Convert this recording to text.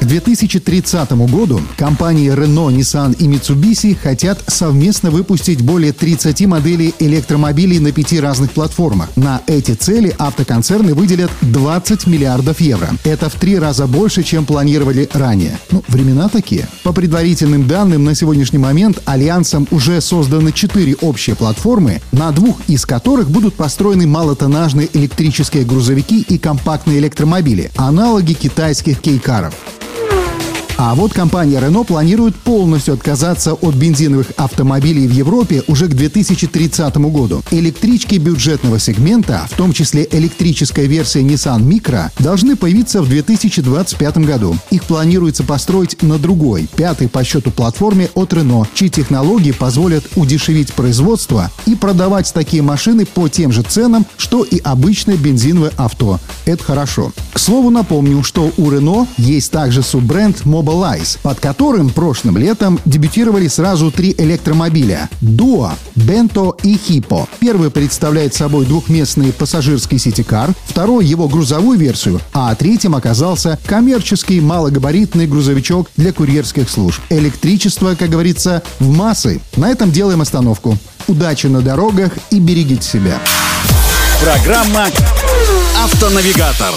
К 2030 году компании Renault, Nissan и Mitsubishi хотят совместно выпустить более 30 моделей электромобилей на пяти разных платформах. На эти цели автоконцерны выделят 20 миллиардов евро. Это в три раза больше, чем планировали ранее. Ну, времена такие. По предварительным данным, на сегодняшний момент Альянсом уже созданы четыре общие платформы, на двух из которых будут построены малотоннажные электрические грузовики и компактные электромобили, аналоги китайских кейкаров. А вот компания Renault планирует полностью отказаться от бензиновых автомобилей в Европе уже к 2030 году. Электрички бюджетного сегмента, в том числе электрическая версия Nissan Micro, должны появиться в 2025 году. Их планируется построить на другой, пятой по счету платформе от Renault, чьи технологии позволят удешевить производство и продавать такие машины по тем же ценам, что и обычное бензиновое авто. Это хорошо. К слову напомню, что у Renault есть также суббренд Mobilize, под которым прошлым летом дебютировали сразу три электромобиля – Duo, Bento и Hippo. Первый представляет собой двухместный пассажирский ситикар, второй – его грузовую версию, а третьим оказался коммерческий малогабаритный грузовичок для курьерских служб. Электричество, как говорится, в массы. На этом делаем остановку. Удачи на дорогах и берегите себя. Программа «Автонавигатор».